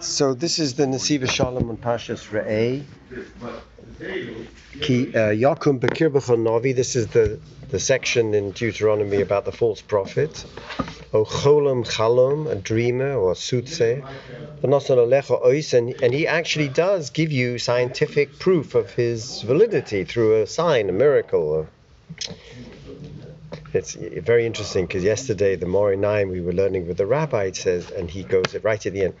So this is the Nesiva Shalom on Pashas Re'eh. Ki uh, Yakum Bekir Novi. This is the, the section in Deuteronomy about the false prophet. O Cholam Chalom, a dreamer or soothsayer. And, and he actually does give you scientific proof of his validity through a sign, a miracle. It's very interesting because yesterday, the Mori 9, we were learning with the rabbi, it says, and he goes right at the end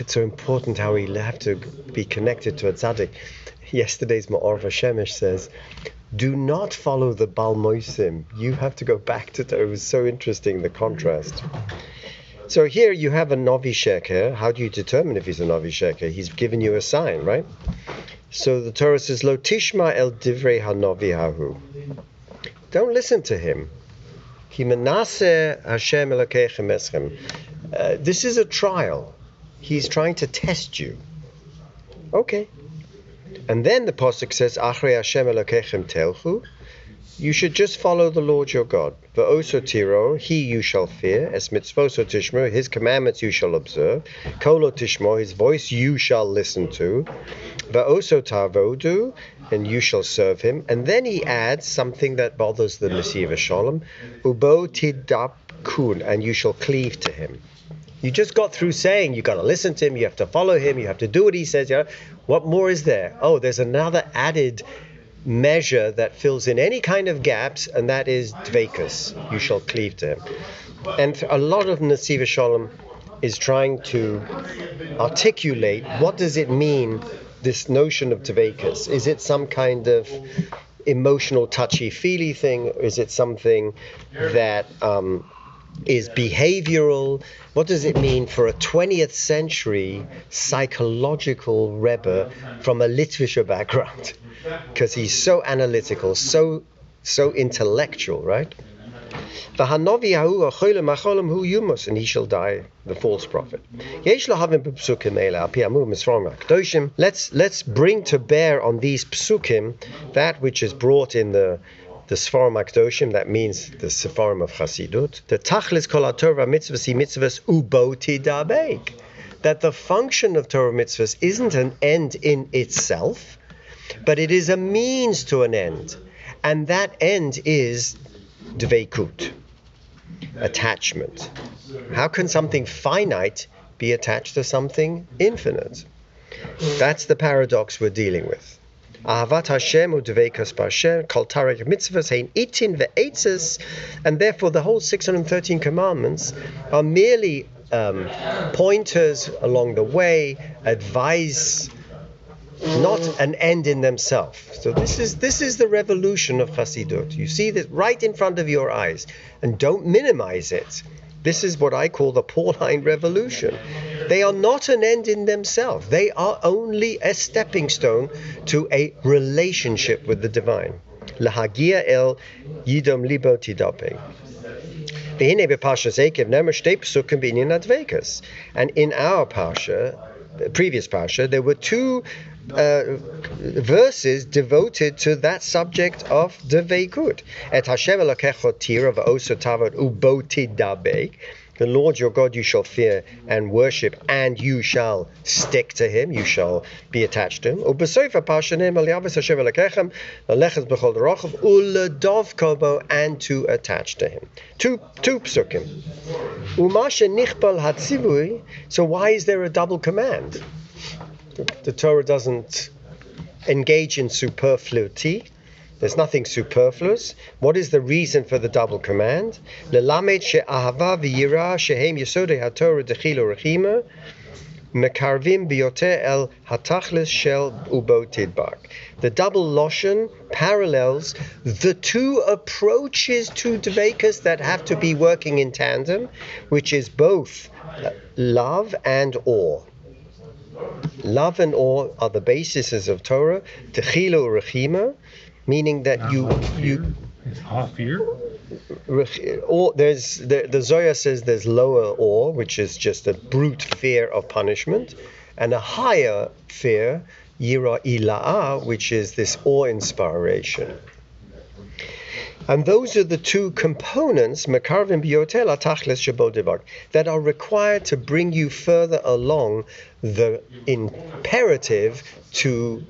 it's so important how we have to be connected to a tzaddik. Yesterday's Ma'or Shemesh says, do not follow the Balmoisim. You have to go back to. It was so interesting, the contrast. So here you have a Novi Sheker. How do you determine if he's a Novi Sheker? He's given you a sign, right? So the Torah says, Lo tishma el divrei hanovi hahu. Don't listen to him. Uh, This is a trial. He's trying to test you. Okay. And then the Pasuk says, Achrei Hashem Elokechem telchu. You should just follow the Lord your God. V'oso tiro, he you shall fear. Es mitzvoso tishmo, his commandments you shall observe. Kolo tishmo, his voice you shall listen to. V'oso tavodu, and you shall serve him. And then he adds something that bothers the Nesiva Shalom. Ubo tidap kun, and you shall cleave to him. You just got through saying you've got to listen to him, you have to follow him, you have to do what he says. What more is there? Oh, there's another added measure that fills in any kind of gaps, and that is dvekus. You shall cleave to him. And a lot of Nesiva Shalom is trying to articulate what does it mean, this notion of dvekus. Is it some kind of emotional touchy-feely thing? or Is it something that um, is behavioral. What does it mean for a 20th century psychological Rebbe from a Litvischer background? Because he's so analytical, so so intellectual, right? And he shall die, the false prophet. Let's let's bring to bear on these psukim that which is brought in the the Sfarim Akdoshim, that means the Sfarim of Chasidut, the Tachlis Kol Torah mitzvahs mitzvahs uboti dabek, that the function of Torah mitzvahs isn't an end in itself, but it is a means to an end, and that end is dveikut, attachment. How can something finite be attached to something infinite? That's the paradox we're dealing with. Ahavat Hashem udveikas b'Hashem, kol tarek mitzvahs hein itin ve'etzes, and therefore the whole 613 commandments are merely um, pointers along the way, advice, not an end in themselves. So this is this is the revolution of Hasidut. You see this right in front of your eyes, and don't minimize it. This is what I call the Pauline revolution. They are not an end in themselves, they are only a stepping stone to a relationship with the divine. Lahagia el yidom libo tidape. And in our Pasha, previous Pasha, there were two uh, verses devoted to that subject of the Veikut. Et Hashem Elokecho tira v'osotavot ubotidabek. The Lord your God you shall fear and worship, and you shall stick to him, you shall be attached to him. And to attach to him. Two, two. So why is there a double command? the Torah doesn't engage in superfluity. There's nothing superfluous. What is the reason for the double command? The double loshen parallels the two approaches to dvekas that have to be working in tandem, which is both love and awe. Love and awe are the bases of Torah. Techilo rechima, meaning that you you. Awe fear. Or there's the, the Zoya says there's lower awe, which is just a brute fear of punishment, and a higher fear, yira ila'a, which is this awe inspiration. And those are the two components, Mekarvim Biotel Atachles Shabodivak, that are required to bring you further along the imperative to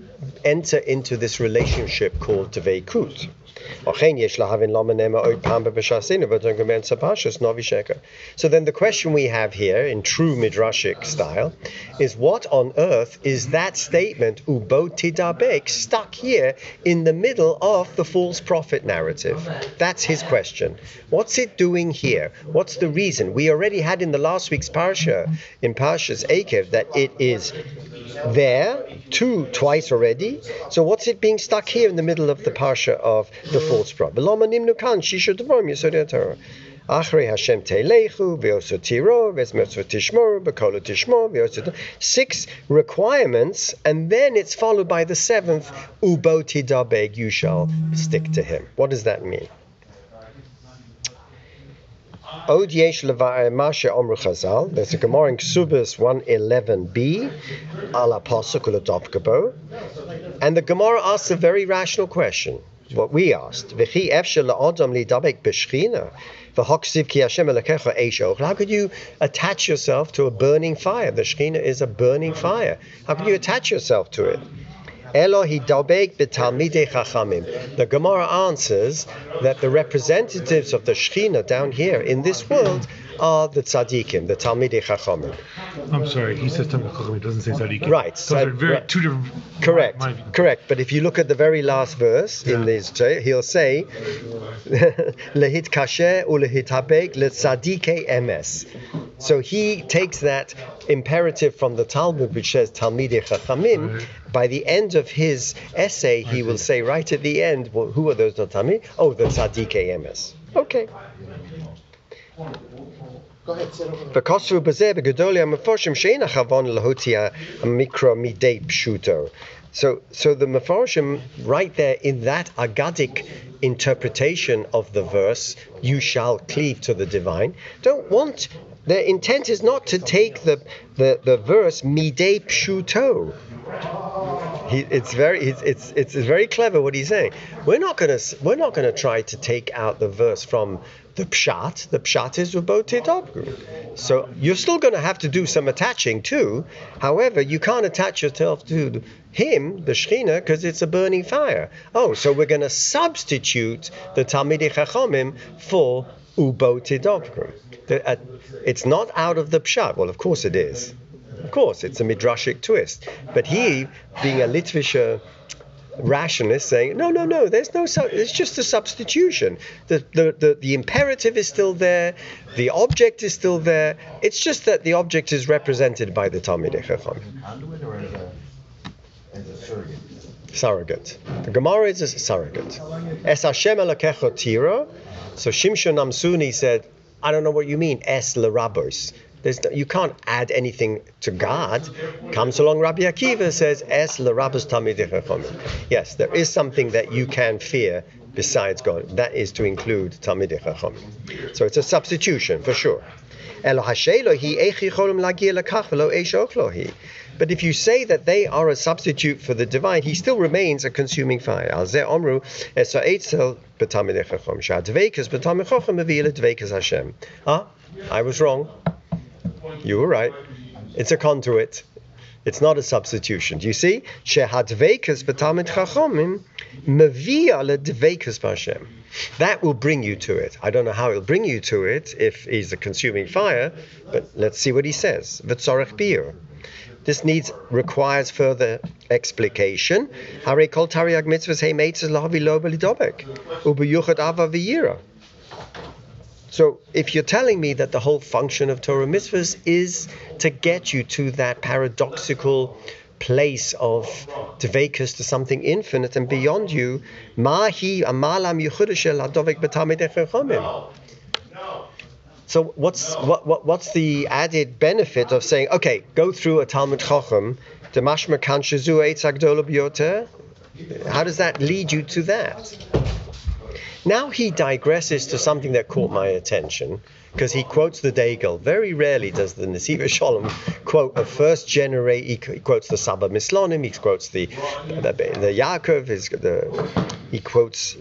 enter into this relationship called Dveikut. So then the question we have here in true midrashic style is what on earth is that statement ubo tidabek stuck here in the middle of the false prophet narrative? That's his question. What's it doing here? What's the reason? We already had in the last week's parsha, in Parshas Akev, that it is there, two twice already. So what's it being stuck here in the middle of the parsha of the false prophet? Hashem Six requirements, and then it's followed by the seventh, Uboti Dabeg, you shall stick to him. What does that mean? Od yesh masha omru chazal. There's a Gemara in Ksubis 111b, ala pasuk And the Gemara asks a very rational question. What we asked. V'chi efshel la'odam lidabek b'shchina. How could you attach yourself to a burning fire? The Shekhinah is a burning fire. How can you attach yourself to it? The Gemara answers that the representatives of the Shekhinah down here in this world are the tzaddikim, the Talmidei Chachamim. I'm sorry, he says Talmidei Chachamim, doesn't say tzaddikim. Right. Those are very, right. two different. Correct, correct. But if you look at the very last verse yeah. in this, he'll say, lehit kasher ulehit habek letzadike emes. So he takes that imperative from the Talmud, which says Talmidei Chachamim. By the end of his essay, he will say right at the end, well, who are those not Talmid? Oh, the Tzaddik Emes. Okay. So, so the Mepharshim, right there in that agadic interpretation of the verse, you shall cleave to the divine, don't want their intent is not to take the, the, the verse midei pshuto. He, it's very it's, it's it's very clever what he's saying. We're not gonna we're not gonna try to take out the verse from the pshat, the pshat is ubotidobru. So you're still to have to do some attaching too. However, you can't attach yourself to him, the Shechina, because it's a burning fire. Oh, so we're to substitute the Talmidei Chachomim for ubotidobru. Uh, it's not out of the pshat. Well, of course it is. Of course, it's a midrashic twist. But he, being a Litvischer rationalist, saying, no, no, no, there's no, su- it's just a substitution. The, the, the, the imperative is still there, the object is still there, it's just that the object is represented by the Talmidei Chacham. Surrogate. The Gemara is a surrogate. Es Hashem Elokecho Tira. So Shimshon Amsuni said, I don't know what you mean, Es Larabos. There's no, you can't add anything to God. Comes along Rabbi Akiva says, Es l'rabas tamidei Yes, there is something that you can fear besides God. That is to include tamidei chachomim. So it's a substitution for sure. But if you say that they are a substitute for the divine, he still remains a consuming fire. Ah, I was wrong. You were right. It's a conduit. It's not a substitution. Do you see? That will bring you to it. I don't know how it'll bring you to it if he's a consuming fire, but let's see what he says. V'tzorech bir. This needs requires further explication. Hare kol tariag mitzvahs hey meitzes lahavi lo belidobek ava v'yira. So if you're telling me that the whole function of Torah mitzvahs is to get you to that paradoxical place of devekas to something infinite and beyond you, mahi amalam so what's what, what what's the added benefit of saying okay go through a Talmud Chacham how does that lead you to that? Now he digresses to something that caught my attention because he quotes the Degel. Very rarely does the Nesiva Shalom quote a first generation. He quotes the Saba Mislonim. He quotes the the, the Yaakov. His, the, he quotes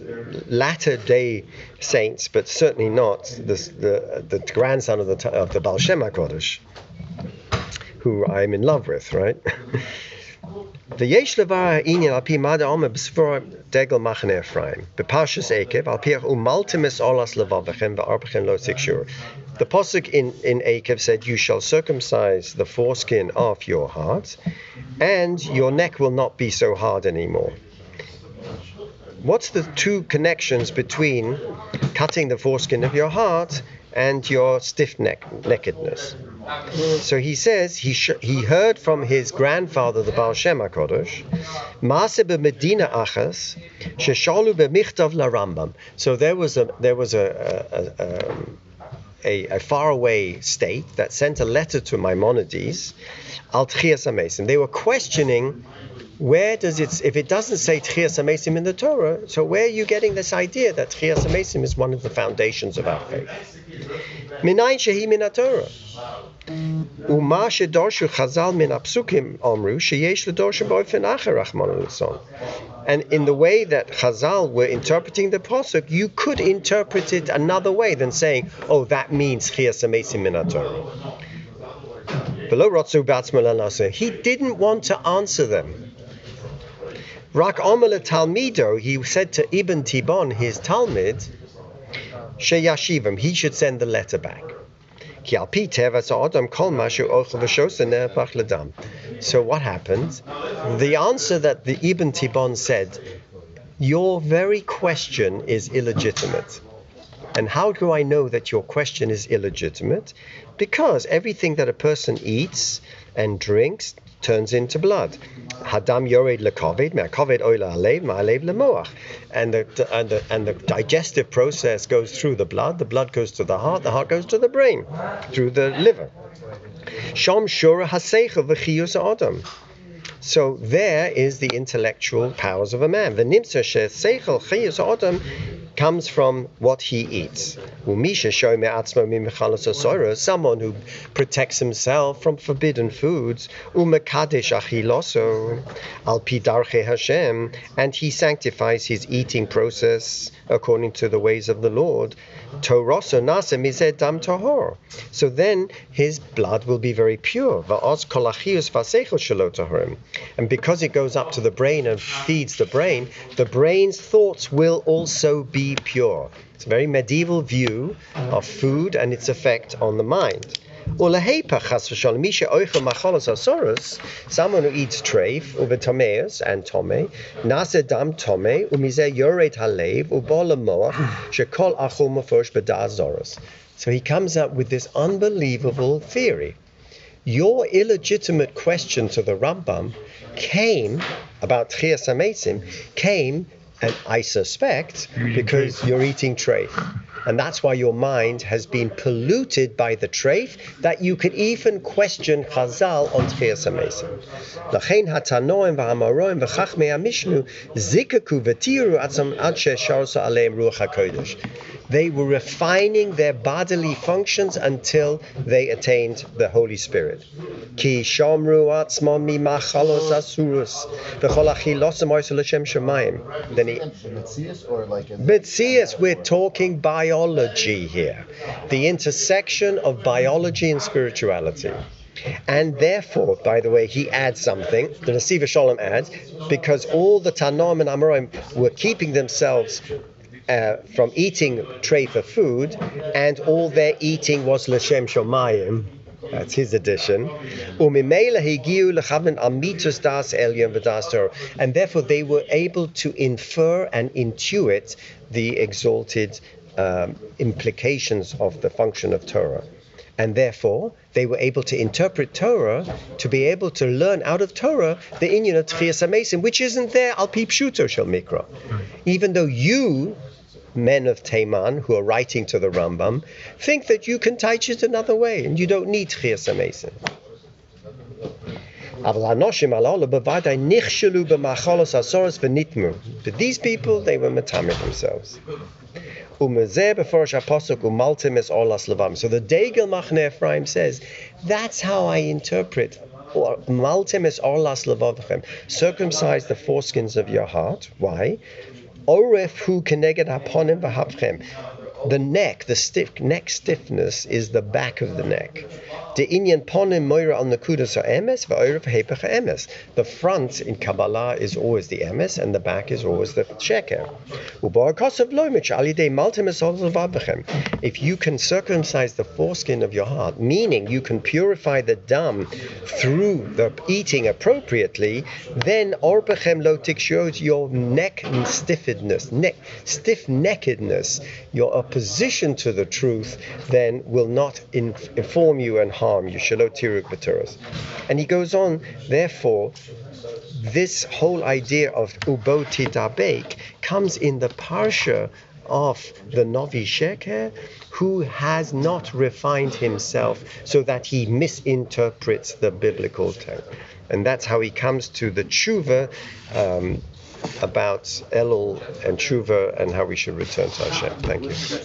latter day saints, but certainly not the, the, the grandson of the, of the Baal Shem HaKodesh, who I'm in love with, right? ויש לבר העניין על פי מד העומר בספור דגל מחנה אפרים, בפרשס עקב, על פי ומלטימס אולס לבבכם וארבכם לא תקשור. The posuk in, in Akev said, You shall circumcise the foreskin of your heart, and your neck will not be so hard anymore. What's the two connections between cutting the foreskin of your heart and your stiff neck neckedness? So he says he sh- he heard from his grandfather, the Baal Shem HaKodesh, Maase Medina Achas, Sheshalu b'michtav la Rambam. So there was a there was a, a, a, a, a faraway state that sent a letter to Maimonides, Al Tchias Amesim. They were questioning where does it, if it doesn't say Tchias Amesim in the Torah, so where are you getting this idea that Tchias Amesim is one of the foundations of our faith? Minayin shehi minat Torah. Uma shedorshu chazal min apsukim omru sheyesh ledorshu bo'ifin acher rachman And in the way that Chazal were interpreting the pasuk, you could interpret it another way than saying, "Oh, that means Chias Amesim minat Torah." He didn't want to answer them. Rak Omer Talmido, he said to Ibn Tibbon, his Talmud, Sheyashivim, he should send the letter back. So what happened? The answer that the Ibn Tibbon said, your very question is illegitimate. And how do I know that your question is illegitimate? Because everything that a person eats and drinks turns into blood. Hadam yored lekoved, me'akoved oila alev, ma'alev lemoach. And the, and, the, and the digestive process goes through the blood, the blood goes to the heart, the heart goes to the brain, through the liver. Shom shura haseichel v'chiyus adam. So there is the intellectual powers of a man. The nimsa seichel chiyus adam comes from what he eats. Someone who protects himself from forbidden foods. And he sanctifies his eating process according to the ways of the Lord. So then his blood will be very pure. And because it goes up to the brain and feeds the brain, the brain's thoughts will also be pure. It's a very medieval view of food and its effect on the mind. Someone who eats treif, uvetomeus and tome, nase dam tome, umize yoret halev, ubola moach, shekol achol mafosh bedaz So he comes up with this unbelievable theory. Your illegitimate question to the Rambam came about Tchias came, and I suspect, because you're eating treif. And that's why your mind has been polluted by the treif that you could even question Chazal on Tchias HaMesim. Lachein hatanoim v'hamaroim v'chachmei hamishnu zikaku v'tiru atzam ad she'sharso aleim ruach HaKodesh. They were refining their bodily functions until they attained the Holy Spirit. Ki shamru atzmam mi machalos asurus v'chol achilosam oisel Hashem shemayim. Then he... Mitzias, we're talking biology here. The intersection of biology and spirituality. And therefore, by the way, he adds something, the Nasiva Shalom adds, because all the Tanoim and Amoraim were keeping themselves uh, from eating treif of food, and all their eating was l'shem shomayim. That's his addition. And therefore, they were able to infer and intuit the exalted um, implications of the function of Torah. And therefore, they were able to interpret Torah to be able to learn out of Torah the inyan of Tchias which isn't there al pi pshuto shel mikra. Even though you men of Taiman who are writing to the Rambam think that you can teach it another way and you don't need Chias Mason. But these people, they were matamid themselves. Um so the Degel Machne Ephraim says, that's how I interpret Circumcise the foreskins of your heart. Why? Oref hu keneged haponim v'hapchem. The neck, the stiff neck stiffness is the back of the neck. The. The front in Kabbalah is always the emes, and the back is always the sheker. If you can circumcise the foreskin of your heart, meaning you can purify the dam through the eating appropriately, then orbechem lo shows your neck stiffness, neck stiff neckedness, your opposition to the truth, then will not in, inform you and harm you. Shalot And he goes on, therefore, this whole idea of ubo tidabek comes in the parsha of the Novi Sheker who has not refined himself so that he misinterprets the biblical text. And that's how he comes to the tshuva um, about Elul and tshuva and how we should return to Hashem. Thank you.